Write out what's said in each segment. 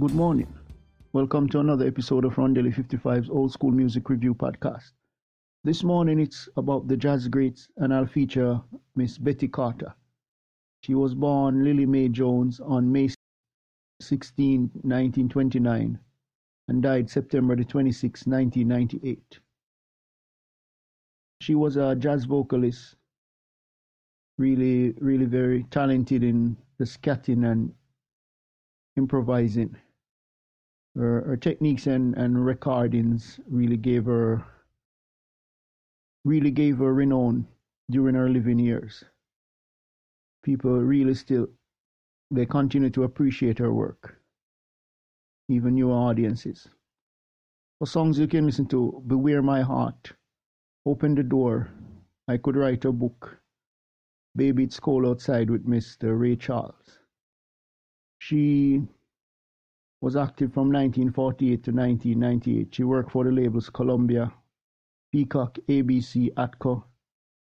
Good morning. Welcome to another episode of Rondelle 55's Old School Music Review Podcast. This morning it's about the jazz greats, and I'll feature Miss Betty Carter. She was born Lillie Mae Jones on May 16, 1929, and died September the 26, 1998. She was a jazz vocalist, really, really very talented in the scatting and improvising her, her techniques and, and recordings really gave her really gave her renown during her living years. People really still they continue to appreciate her work, even new audiences. For songs you can listen to, Beware My Heart, Open the Door, I Could Write a Book, Baby It's Cold Outside with Mr. Ray Charles. She was active from 1948 to 1998. She worked for the labels Columbia, Peacock, ABC, Atco,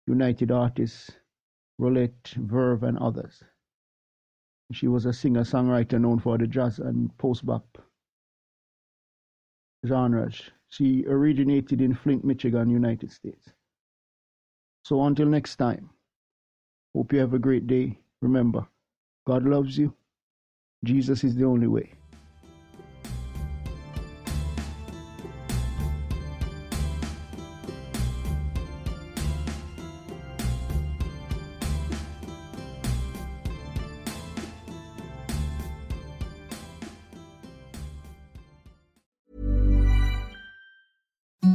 United Artists, Roulette, Verve, and others. She was a singer-songwriter known for the jazz and post-bop genres. She originated in Flint, Michigan, United States. So until next time, hope you have a great day. Remember, God loves you. Jesus is the only way.